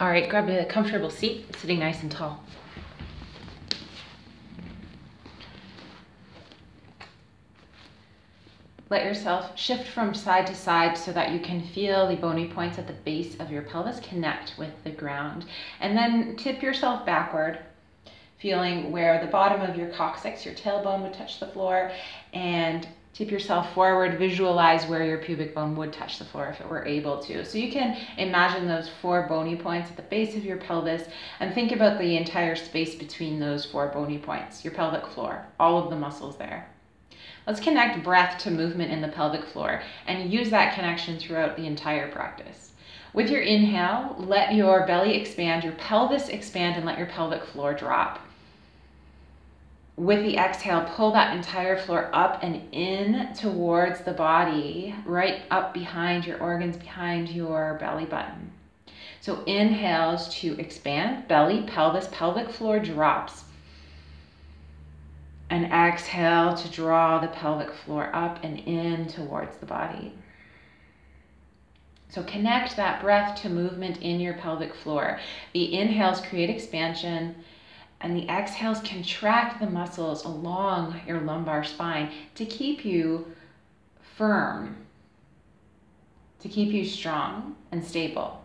All right, grab a comfortable seat, sitting nice and tall. Let yourself shift from side to side so that you can feel the bony points at the base of your pelvis connect with the ground. And then tip yourself backward, feeling where the bottom of your coccyx, your tailbone would touch the floor, and tip yourself forward, visualize where your pubic bone would touch the floor if it were able to. So you can imagine those four bony points at the base of your pelvis and think about the entire space between those four bony points, your pelvic floor, all of the muscles there. Let's connect breath to movement in the pelvic floor and use that connection throughout the entire practice. With your inhale, let your belly expand, your pelvis expand, and let your pelvic floor drop. With the exhale, pull that entire floor up and in towards the body, right up behind your organs, behind your belly button. So inhales to expand, belly, pelvis, pelvic floor drops and exhale to draw the pelvic floor up and in towards the body. So connect that breath to movement in your pelvic floor. The inhales create expansion, and the exhales contract the muscles along your lumbar spine to keep you firm, to keep you strong and stable.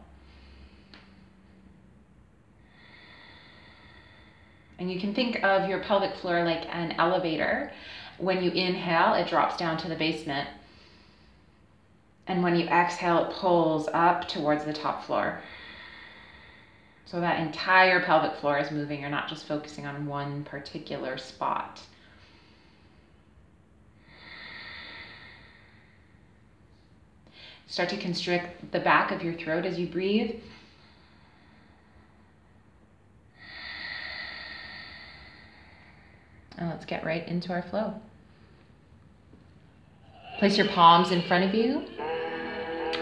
And you can think of your pelvic floor like an elevator. When you inhale, it drops down to the basement. And when you exhale, it pulls up towards the top floor. So that entire pelvic floor is moving. You're not just focusing on one particular spot. Start to constrict the back of your throat as you breathe. And let's get right into our flow. Place your palms in front of you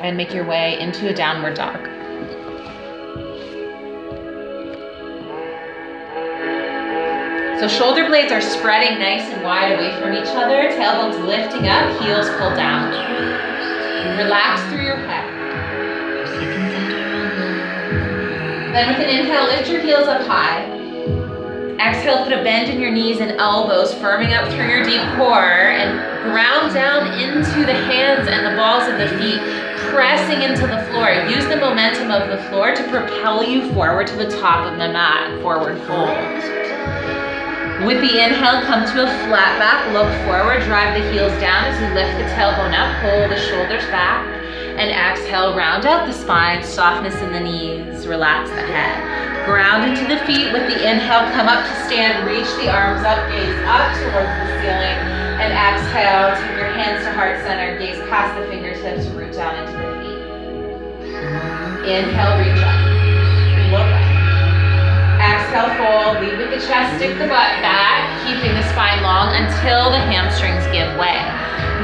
and make your way into a downward dog. So shoulder blades are spreading nice and wide away from each other, tailbones lifting up, heels pull down. Relax through your head. Then with an inhale, lift your heels up high. Exhale, put a bend in your knees and elbows, firming up through your deep core, and ground down into the hands and the balls of the feet, pressing into the floor. Use the momentum of the floor to propel you forward to the top of the mat, forward fold. With the inhale, come to a flat back, look forward, drive the heels down as you lift the tailbone up, pull the shoulders back, and exhale, round out the spine, softness in the knees, relax the head. Ground into the feet with the inhale, come up to stand, reach the arms up, gaze up towards the ceiling, and exhale, take your hands to heart center, gaze past the fingertips, root down into the feet. Inhale, reach up. Exhale, fold, lead with the chest, stick the butt back, keeping the spine long until the hamstrings give way.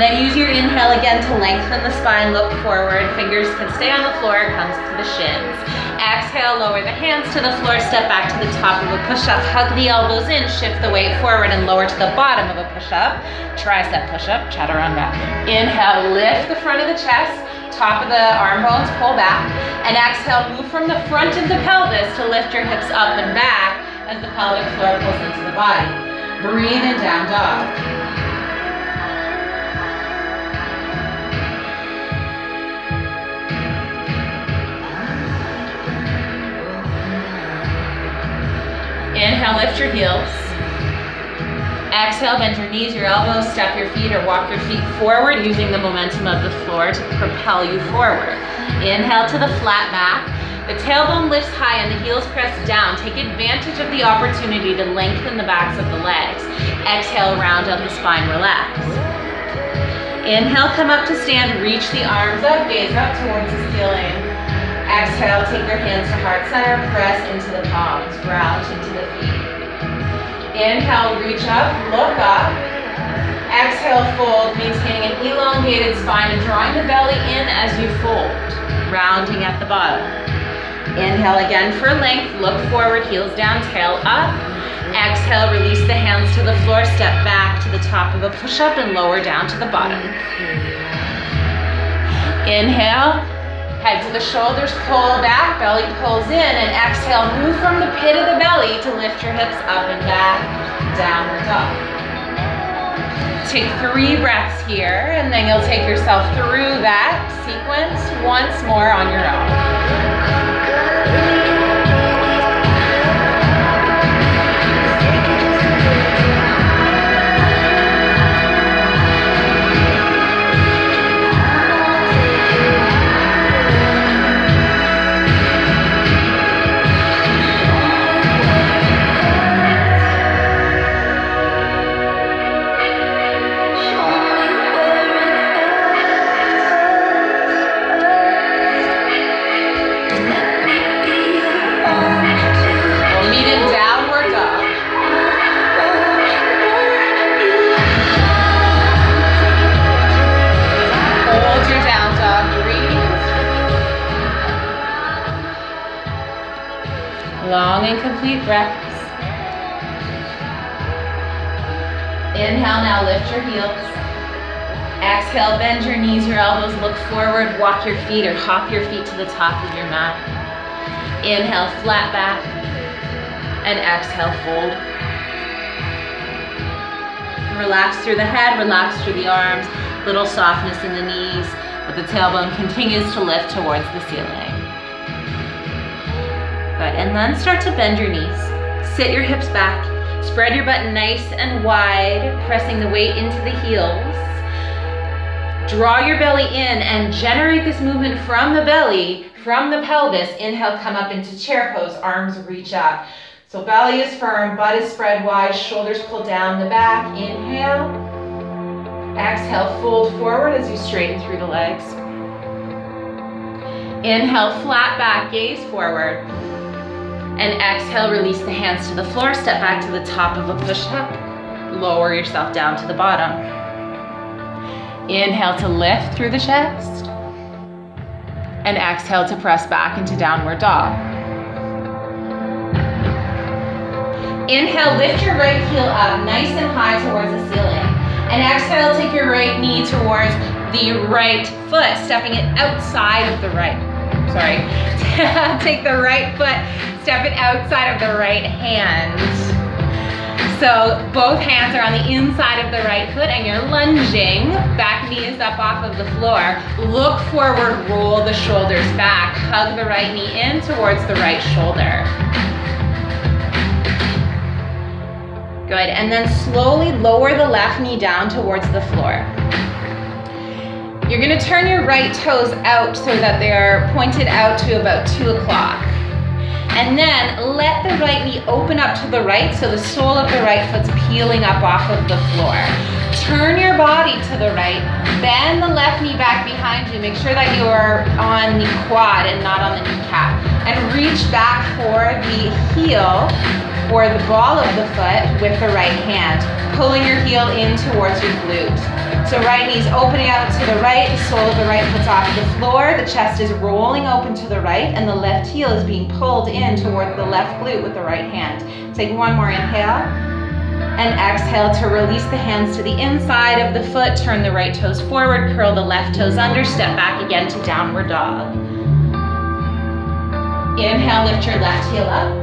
then use your inhale again to lengthen the spine, look forward, fingers can stay on the floor, comes to the shins. Exhale, lower the hands to the floor, step back to the top of a push-up, hug the elbows in, shift the weight forward and lower to the bottom of a push-up. Tricep push-up, chaturanga. Inhale, lift the front of the chest, top of the arm bones, pull back. And exhale, move from the front of the pelvis to lift your hips up and back as the pelvic floor pulls into the body. Breathe in down dog. Inhale, lift your heels. Exhale, bend your knees, your elbows, step your feet or walk your feet forward using the momentum of the floor to propel you forward. Inhale to the flat back. The tailbone lifts high and the heels press down. Take advantage of the opportunity to lengthen the backs of the legs. Exhale, round out the spine, relax. Inhale, come up to stand, reach the arms up, gaze up towards the ceiling. Exhale, take your hands to heart center, press into the palms, ground into Inhale, reach up, look up. Exhale, fold, maintaining an elongated spine and drawing the belly in as you fold, rounding at the bottom. Inhale again for length, look forward, heels down, tail up. Exhale, release the hands to the floor, step back to the top of a push-up and lower down to the bottom. Inhale, Head to the shoulders, pull back, belly pulls in, and exhale, move from the pit of the belly to lift your hips up and back, downward dog. Take three breaths here, and then you'll take yourself through that sequence once more on your own. Long and complete breaths. Inhale, now lift your heels. Exhale, bend your knees, your elbows, look forward, walk your feet or hop your feet to the top of your mat. Inhale, flat back. And exhale, fold. Relax through the head, relax through the arms, little softness in the knees, but the tailbone continues to lift towards the ceiling. Good, and then start to bend your knees. Sit your hips back, spread your butt nice and wide, pressing the weight into the heels. Draw your belly in and generate this movement from the belly, from the pelvis. Inhale, come up into chair pose, arms reach up. So belly is firm, butt is spread wide, shoulders pull down the back. Inhale. Exhale, fold forward as you straighten through the legs. Inhale, flat back, gaze forward. And exhale, release the hands to the floor. Step back to the top of a push-up. Lower yourself down to the bottom. Inhale to lift through the chest. And exhale to press back into downward dog. Inhale, lift your right heel up nice and high towards the ceiling. And exhale, take your right knee towards the right foot, stepping it outside of the right. Sorry. take the right foot step it outside of the right hand. So both hands are on the inside of the right foot and you're lunging. Back knee is up off of the floor. Look forward, roll the shoulders back. Hug the right knee in towards the right shoulder. Good, and then slowly lower the left knee down towards the floor. You're gonna turn your right toes out so that they're pointed out to about two o'clock. And then let the right knee open up to the right so the sole of the right foot's peeling up off of the floor. Turn your body to the right, bend the left knee back behind you. Make sure that you are on the quad and not on the kneecap. And reach back for the heel or the ball of the foot with the right hand, pulling your heel in towards your glute. So right knee's opening out to the right, the sole of the right foot's off the floor, the chest is rolling open to the right, and the left heel is being pulled in toward the left glute with the right hand. Take one more inhale, and exhale to release the hands to the inside of the foot, turn the right toes forward, curl the left toes under, step back again to downward dog. Inhale, lift your left heel up.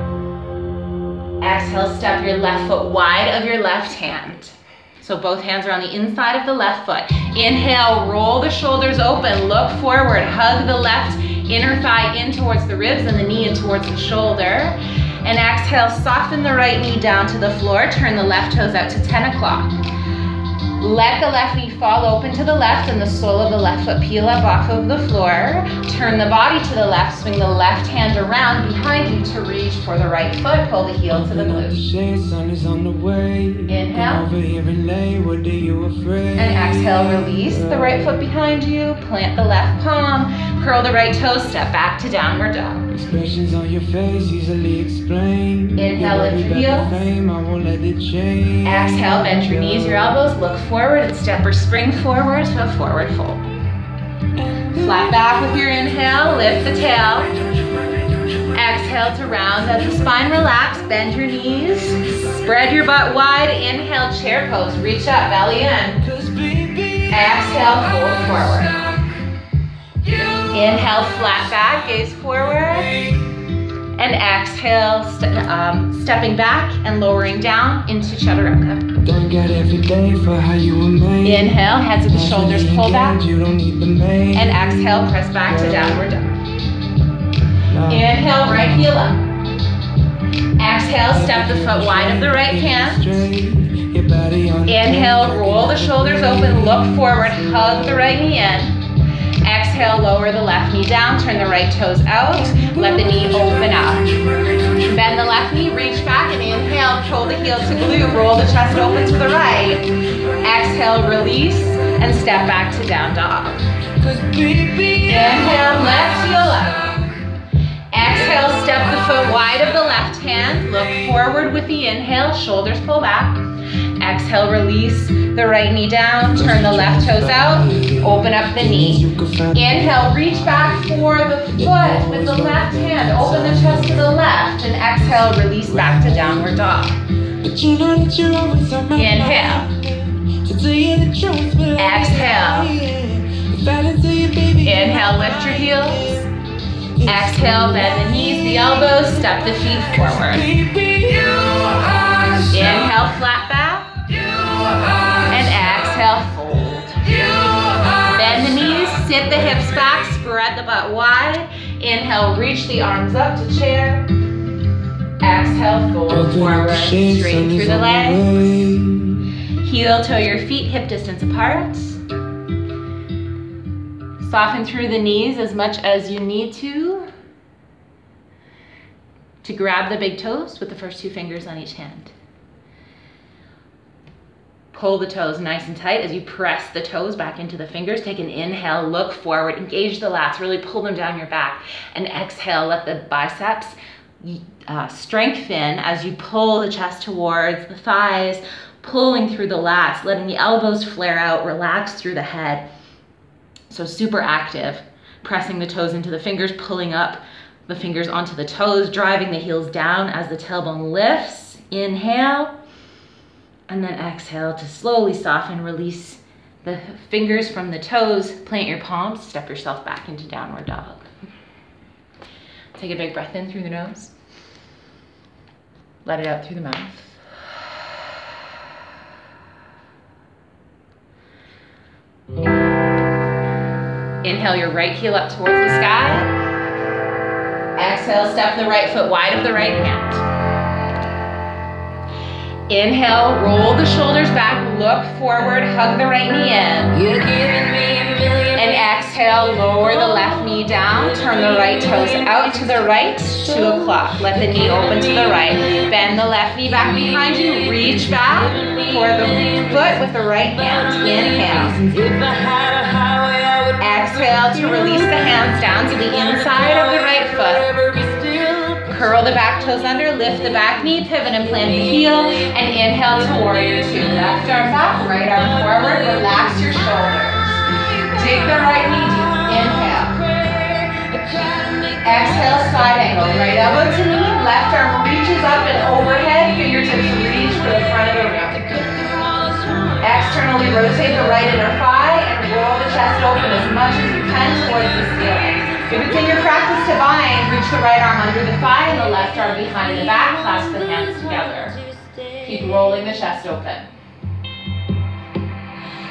Exhale, step your left foot wide of your left hand. So both hands are on the inside of the left foot. Inhale, roll the shoulders open, look forward, hug the left inner thigh in towards the ribs and the knee in towards the shoulder. And exhale, soften the right knee down to the floor, turn the left toes out to 10 o'clock. Let the left knee fall open to the left and the sole of the left foot peel up off of the floor. Turn the body to the left, swing the left hand around behind you to reach for the right foot. Pull the heel to the glute. Inhale. And exhale, release the right foot behind you. Plant the left palm. Curl the right toes. Step back to downward dog. Expressions on your face easily explain. Inhale, lift your heels. Exhale, bend your knees, your elbows. Look forward and step or spring forward to a forward fold. Flat back with your inhale, lift the tail. Exhale to round as the spine relax, bend your knees, spread your butt wide, inhale, chair pose, reach up, belly in. Exhale, fold forward. Inhale, flat back, gaze forward. And exhale, st um, stepping back and lowering down into Chaturanga. Thank God every day for how you were made. Inhale, heads of the shoulders pull back. And exhale, press back to downward dog. Inhale, right heel up. Exhale, step the foot wide of the right hand. Inhale, roll the shoulders open, look forward, hug the right knee in. Exhale, lower the left knee down, turn the right toes out, let the knee open up. Bend the left knee, reach back, and inhale, pull the heel to glute, roll the chest open to the right. Exhale, release, and step back to down dog. Inhale, left heel up. Exhale, step the foot wide of the left hand, look forward with the inhale, shoulders pull back. Exhale, release the right knee down, turn the left toes out, open up the knee. Inhale, reach back for the foot with the left hand, open the chest to the left, and exhale, release back to downward dog. Inhale. Exhale. Inhale, lift your heels. Exhale, bend the knees, the elbows, step the feet forward. Inhale, flat back. And exhale, fold. Bend the knees, sit the hips back, spread the butt wide. Inhale, reach the arms up to chair. Exhale, fold forward, straight through the legs. Heel toe your feet hip distance apart. Soften through the knees as much as you need to. To grab the big toes with the first two fingers on each hand. Pull the toes nice and tight as you press the toes back into the fingers. Take an inhale, look forward, engage the lats, really pull them down your back. And exhale, let the biceps uh, strengthen as you pull the chest towards the thighs, pulling through the lats, letting the elbows flare out, relax through the head. So super active, pressing the toes into the fingers, pulling up the fingers onto the toes, driving the heels down as the tailbone lifts. Inhale. And then exhale to slowly soften, release the fingers from the toes, plant your palms, step yourself back into downward dog. Take a big breath in through the nose. Let it out through the mouth. Inhale your right heel up towards the sky. Exhale, step the right foot wide of the right hand. Inhale, roll the shoulders back, look forward, hug the right knee in. And exhale, lower the left knee down, turn the right toes out to the right, two o'clock. Let the knee open to the right. Bend the left knee back behind you, reach back for the foot with the right hand. Inhale. Exhale to release the hands down to the inside of the right foot. Curl the back toes under, lift the back knee, pivot and plant the heel, and inhale to warrior two. Left arm back, right arm forward, relax your shoulders. Dig the right knee deep, inhale. Exhale, side angle, right elbow to knee, left arm reaches up and overhead, fingertips reach for the front of the room. Externally rotate the right inner thigh and roll the chest open as much as you can towards the ceiling. It's in your practice to bind, reach the right arm under the thigh and the left arm behind the back. Clasp the hands together. Keep rolling the chest open.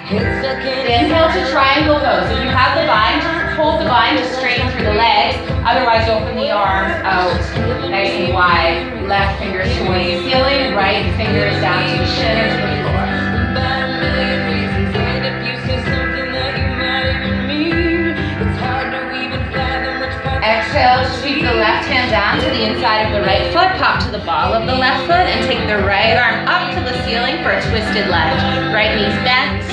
Inhale to triangle pose. If you have the bind, hold the bind to straighten through the legs. Otherwise, open the arms out nice and wide. Left fingers towards the ceiling, right fingers inside of the right foot, pop to the ball of the left foot, and take the right arm up to the ceiling for a twisted lunge. Right knee's bent,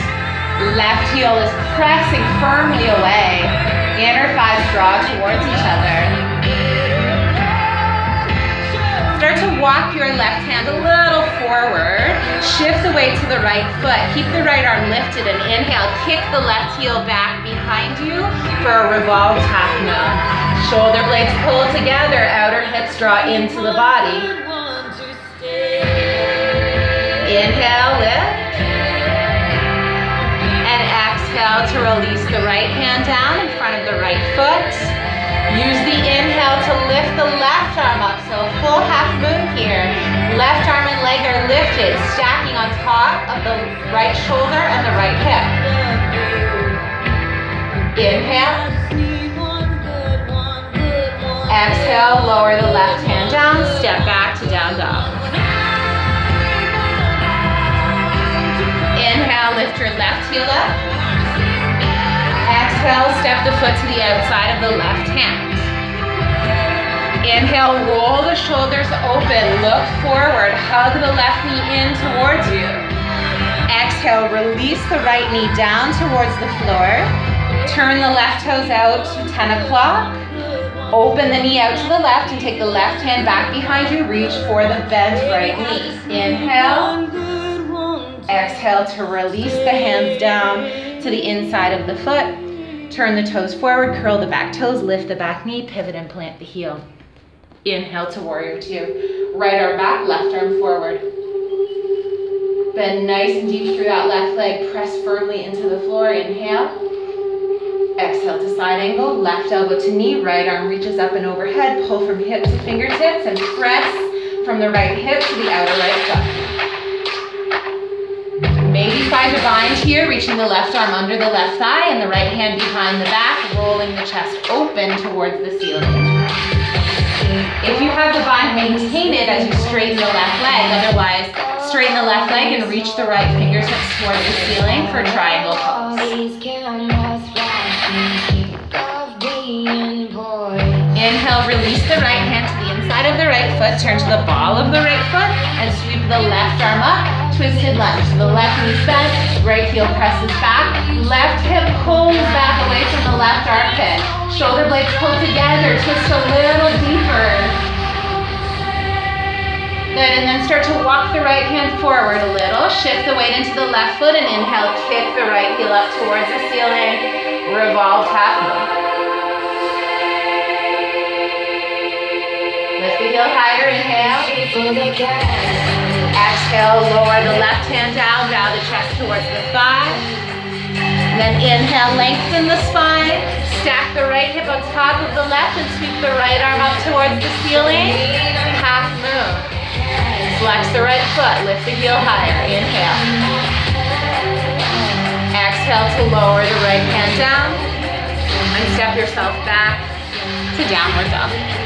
left heel is pressing firmly away. Inner thighs draw towards each other. Start to walk your left hand a little forward. Shift the weight to the right foot. Keep the right arm lifted and inhale. Kick the left heel back behind you for a revolved half moon. Shoulder blades pull together. Outer hips draw into the body. Inhale, lift. And exhale to release the right hand down in front of the right foot. Use the inhale to lift the left arm up. So a full half moon here. Left arm and leg are lifted, stacking on top of the right shoulder Lower the left hand down, step back to down dog. Inhale, lift your left heel up. Exhale, step the foot to the outside of the left hand. Inhale, roll the shoulders open, look forward, hug the left knee in towards you. Exhale, release the right knee down towards the floor. Turn the left toes out to 10 o'clock. Open the knee out to the left and take the left hand back behind you. Reach for the bent right knee. Inhale. Exhale to release the hands down to the inside of the foot. Turn the toes forward, curl the back toes, lift the back knee, pivot and plant the heel. Inhale to warrior two. Right arm back, left arm forward. Bend nice and deep through that left leg. Press firmly into the floor. Inhale. Exhale to side angle, left elbow to knee, right arm reaches up and overhead, pull from hip to fingertips and press from the right hip to the outer right foot. Maybe find a bind here, reaching the left arm under the left thigh and the right hand behind the back, rolling the chest open towards the ceiling. If you have the bind, maintain it as you straighten the left leg. Otherwise, straighten the left leg and reach the right fingertips towards the ceiling for triangle pose. Inhale, release the right hand to the inside of the right foot, turn to the ball of the right foot, and sweep the left arm up, twisted lunge. The left knee bent, right heel presses back, left hip pulls back away from the left armpit. Shoulder blades pull together, twist a little deeper. Good, and then start to walk the right hand forward a little. Shift the weight into the left foot and inhale, kick the right heel up towards the ceiling. Revolve half heel higher, inhale. Exhale, lower the left hand down, bow the chest towards the thigh. Then inhale, lengthen the spine. Stack the right hip on top of the left and sweep the right arm up towards the ceiling. Half moon. Flex the right foot, lift the heel higher. Inhale. Exhale to lower the right hand down. And step yourself back to downward dog.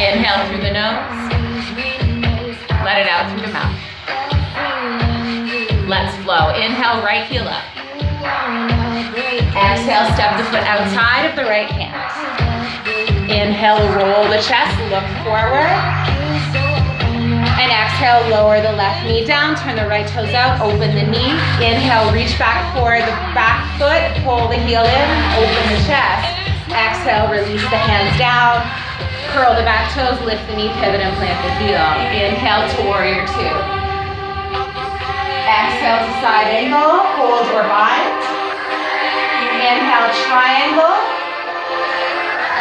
Inhale through the nose. Let it out through the mouth. Let's flow. Inhale, right heel up. Exhale, step the foot outside of the right hand. Inhale, roll the chest, look forward. And exhale, lower the left knee down, turn the right toes out, open the knee. Inhale, reach back for the back foot, pull the heel in, open the chest. Exhale, release the hands down, curl the back toes, lift the knee, pivot and plant the heel. Inhale to warrior two. Exhale to side angle, hold or bind. Inhale, triangle.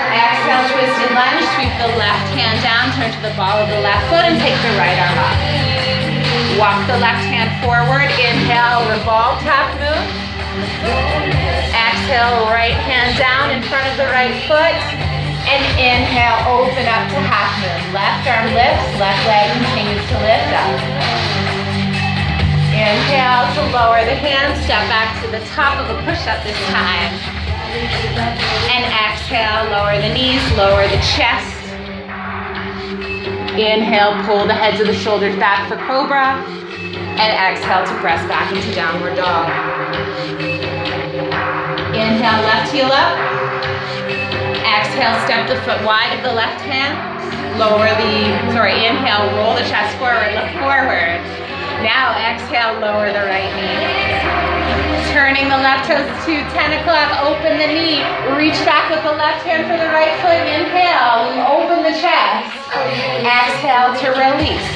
Exhale, twisted lunge. Sweep the left hand down, turn to the ball of the left foot and take the right arm up. Walk the left hand forward. Inhale, revolve half moon. Exhale, right hand down in front of the right foot. And inhale, open up to half moon. Left arm lifts, left leg continues to lift up. Inhale to lower the hands, step back to the top of a push-up this time. And exhale, lower the knees, lower the chest. Inhale, pull the heads of the shoulders back for cobra. And exhale to press back into downward dog. Inhale, left heel up. Exhale, step the foot wide of the left hand. Lower the, sorry, inhale, roll the chest forward, look forward. Now exhale, lower the right knee. Turning the left toes to 10 o'clock, open the knee. Reach back with the left hand for the right foot. Inhale, open the chest. Exhale to release.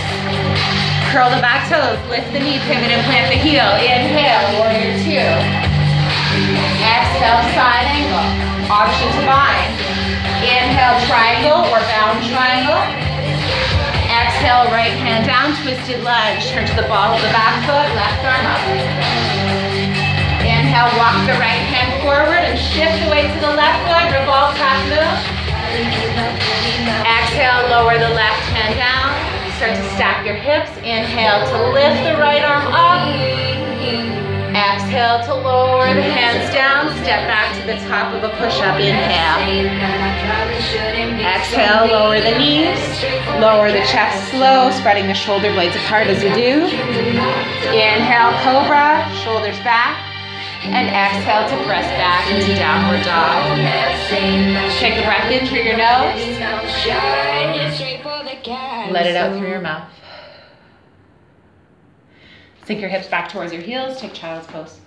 Curl the back toes, lift the knee, pivot and plant the heel. Inhale, warrior two. Exhale, side angle. Option to bind. Inhale, triangle or bound triangle. Exhale, right hand down, twisted lunge. Turn to the ball of the back foot, left arm up. Inhale. Walk the right hand forward and shift the weight to the left leg, revolve half moon. Exhale, lower the left hand down. Start to stack your hips. Inhale to lift the right arm up. Exhale to lower the hands down. Step back to the top of a push-up. Inhale. Exhale, lower the knees. Lower the chest slow, spreading the shoulder blades apart as you do. Inhale, cobra, shoulders back. And exhale to press back into downward dog. Take a breath in through your nose. Let it out through your mouth. Sink your hips back towards your heels. Take child's pose.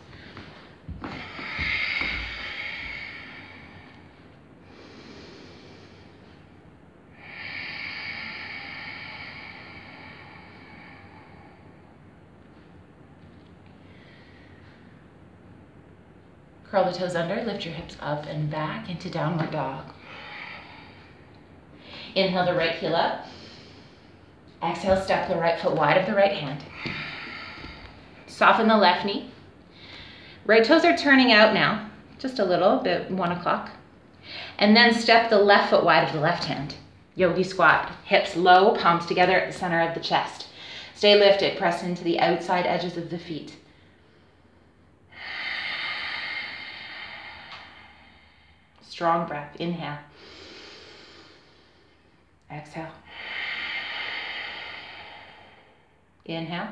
Curl the toes under, lift your hips up and back into downward dog. Inhale the right heel up. Exhale, step the right foot wide of the right hand. Soften the left knee. Right toes are turning out now, just a little bit, one o'clock. And then step the left foot wide of the left hand. Yogi squat, hips low, palms together at the center of the chest. Stay lifted, press into the outside edges of the feet. Strong breath. Inhale. Exhale. Inhale.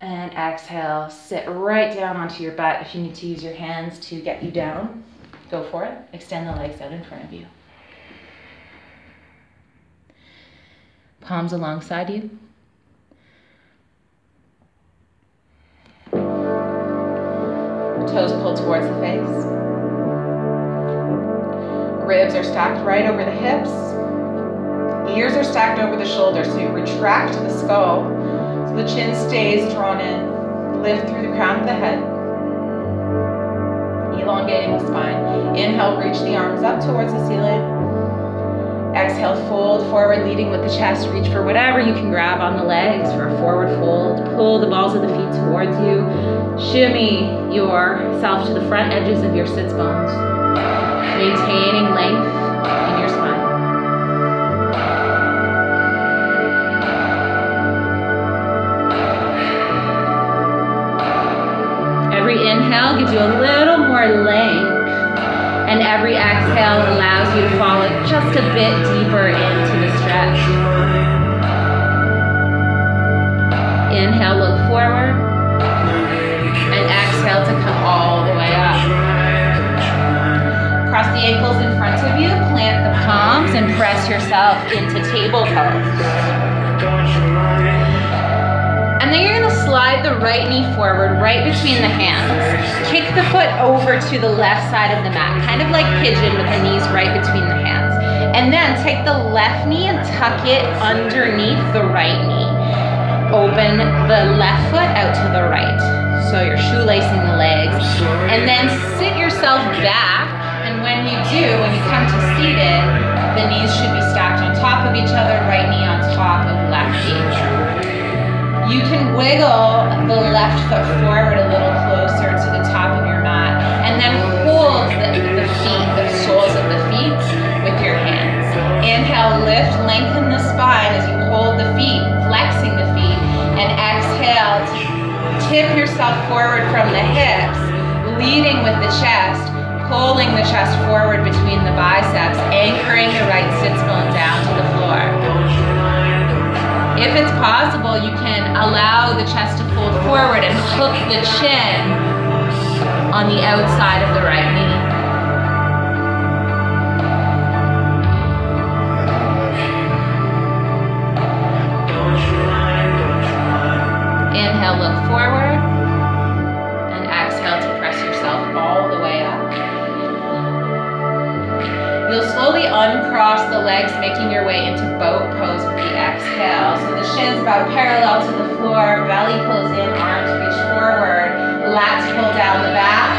And exhale. Sit right down onto your butt. If you need to use your hands to get you down, go for it. Extend the legs out in front of you. Palms alongside you. Toes pulled towards the face. Ribs are stacked right over the hips. Ears are stacked over the shoulders, so you retract the skull the chin stays drawn in. Lift through the crown of the head. Elongating the spine. Inhale, reach the arms up towards the ceiling. Exhale, fold forward, leading with the chest. Reach for whatever you can grab on the legs for a forward fold. Pull the balls of the feet towards you. Shimmy yourself to the front edges of your sits bones maintaining length in your spine. Inhale gives you a little more length, and every exhale allows you to fall just a bit deeper into the stretch. Inhale, look forward, and exhale to come all the way up. Cross the ankles in front of you, plant the palms, and press yourself into table pose. Slide the right knee forward, right between the hands. Kick the foot over to the left side of the mat, kind of like pigeon with the knees right between the hands. And then take the left knee and tuck it underneath the right knee. Open the left foot out to the right. So you're shoelacing the legs. And then sit yourself back And when you do, when you come to seated, the knees should be stacked on top of each other, right knee on top of left knee. You can wiggle the left foot forward a little closer to the top of your mat, and then hold the, the feet, the soles of the feet, with your hands. Inhale, lift, lengthen the spine as you hold the feet, flexing the feet, and exhale, tip yourself forward from the hips, leading with the chest pulling the chest forward between the biceps, anchoring the right sits bone down to the. If it's possible, you can allow the chest to fold forward and hook the chin on the outside of the right knee. Inhale, look forward. And exhale to press yourself all the way up. You'll slowly uncross the legs, making your way into boat pose with the exhale. About parallel to the floor, belly pulls in, arms reach forward, lats pull down the back.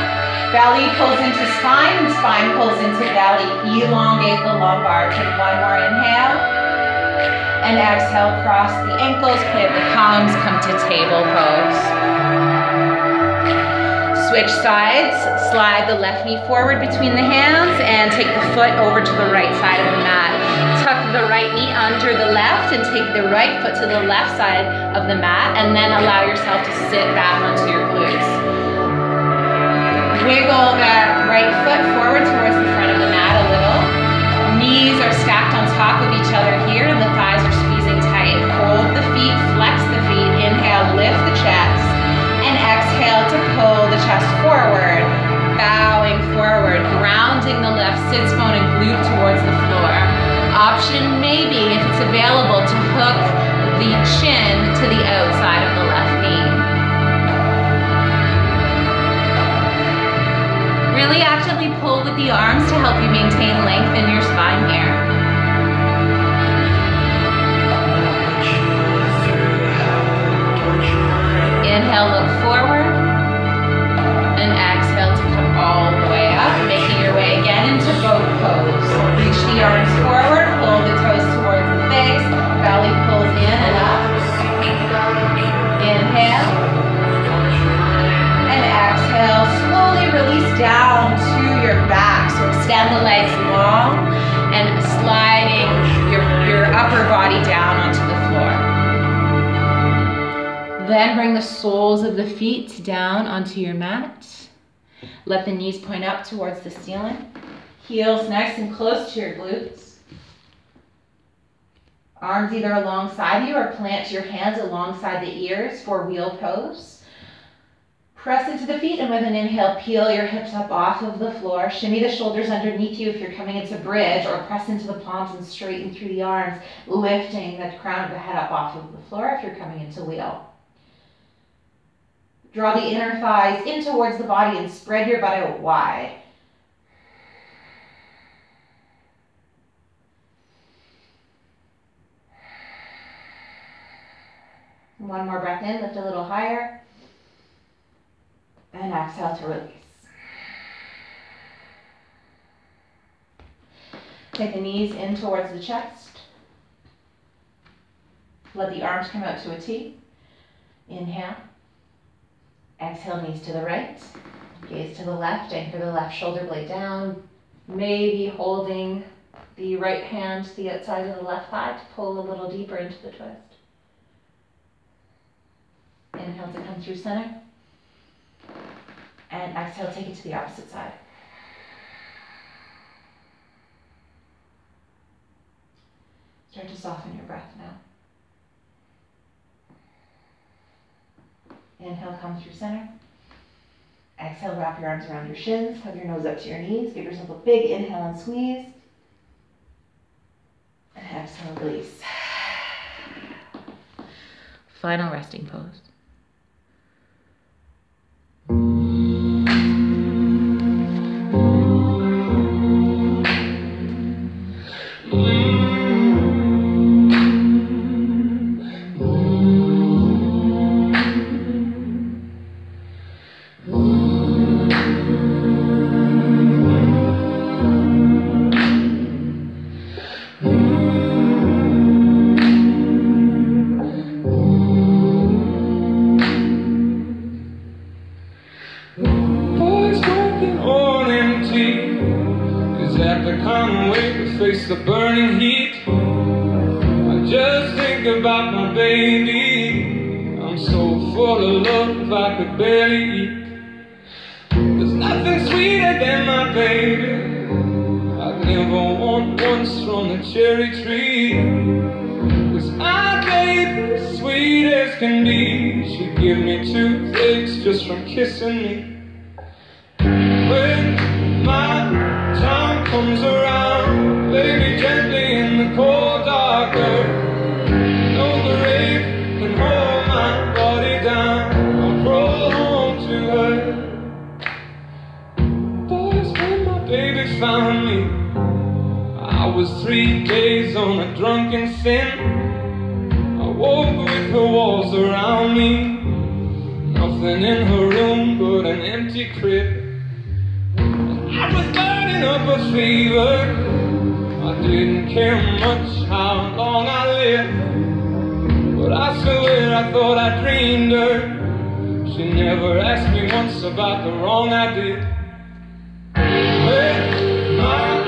Belly pulls into spine and spine pulls into belly. Elongate the lumbar. Take one more inhale. And exhale, cross the ankles, plant the palms, come to table pose. Switch sides, slide the left knee forward between the hands and take the foot over to the right side of the mat. The right knee under the left and take the right foot to the left side of the mat and then allow yourself to sit back onto your glutes. Wiggle that right foot forward towards the front of the mat a little. Knees are stacked on top of each other here and the thighs are squeezing tight. Hold the feet, flex the feet. Inhale, lift the chest and exhale to pull the chest forward, bowing forward, grounding the left sits bone and glute towards the floor. Option maybe, if it's available, to hook the chin to the outside of the left knee. Really actively pull with the arms to help you maintain length in your spine here. Inhale, look forward. And exhale to come all the way up, making your way again into boat pose. Reach the arms forward, Then bring the soles of the feet down onto your mat. Let the knees point up towards the ceiling. Heels nice and close to your glutes. Arms either alongside you or plant your hands alongside the ears for wheel pose. Press into the feet and with an inhale, peel your hips up off of the floor. Shimmy the shoulders underneath you if you're coming into bridge or press into the palms and straighten through the arms, lifting the crown of the head up off of the floor if you're coming into wheel. Draw the inner thighs in towards the body and spread your butt out wide. One more breath in, lift a little higher. And exhale to release. Take the knees in towards the chest. Let the arms come out to a T. Inhale. Exhale, knees to the right, gaze to the left, anchor the left shoulder blade down, maybe holding the right hand to the outside of the left thigh to pull a little deeper into the twist. Inhale to come through center. And exhale, take it to the opposite side. Start to soften your breath now. Inhale, come through center. Exhale, wrap your arms around your shins, hug your nose up to your knees, give yourself a big inhale and squeeze. And exhale, release. Final resting pose. just from kissing me. When my time comes around, lay me gently in the cold dark earth. No grave can hold my body down. I'll crawl home to her. When my baby found me. I was three days on a drunken sin. I woke with the walls around me. Nothing in her room but an empty crib. I was burning up a fever. I didn't care much how long I lived. But I swear I thought I dreamed her. She never asked me once about the wrong I did. Where my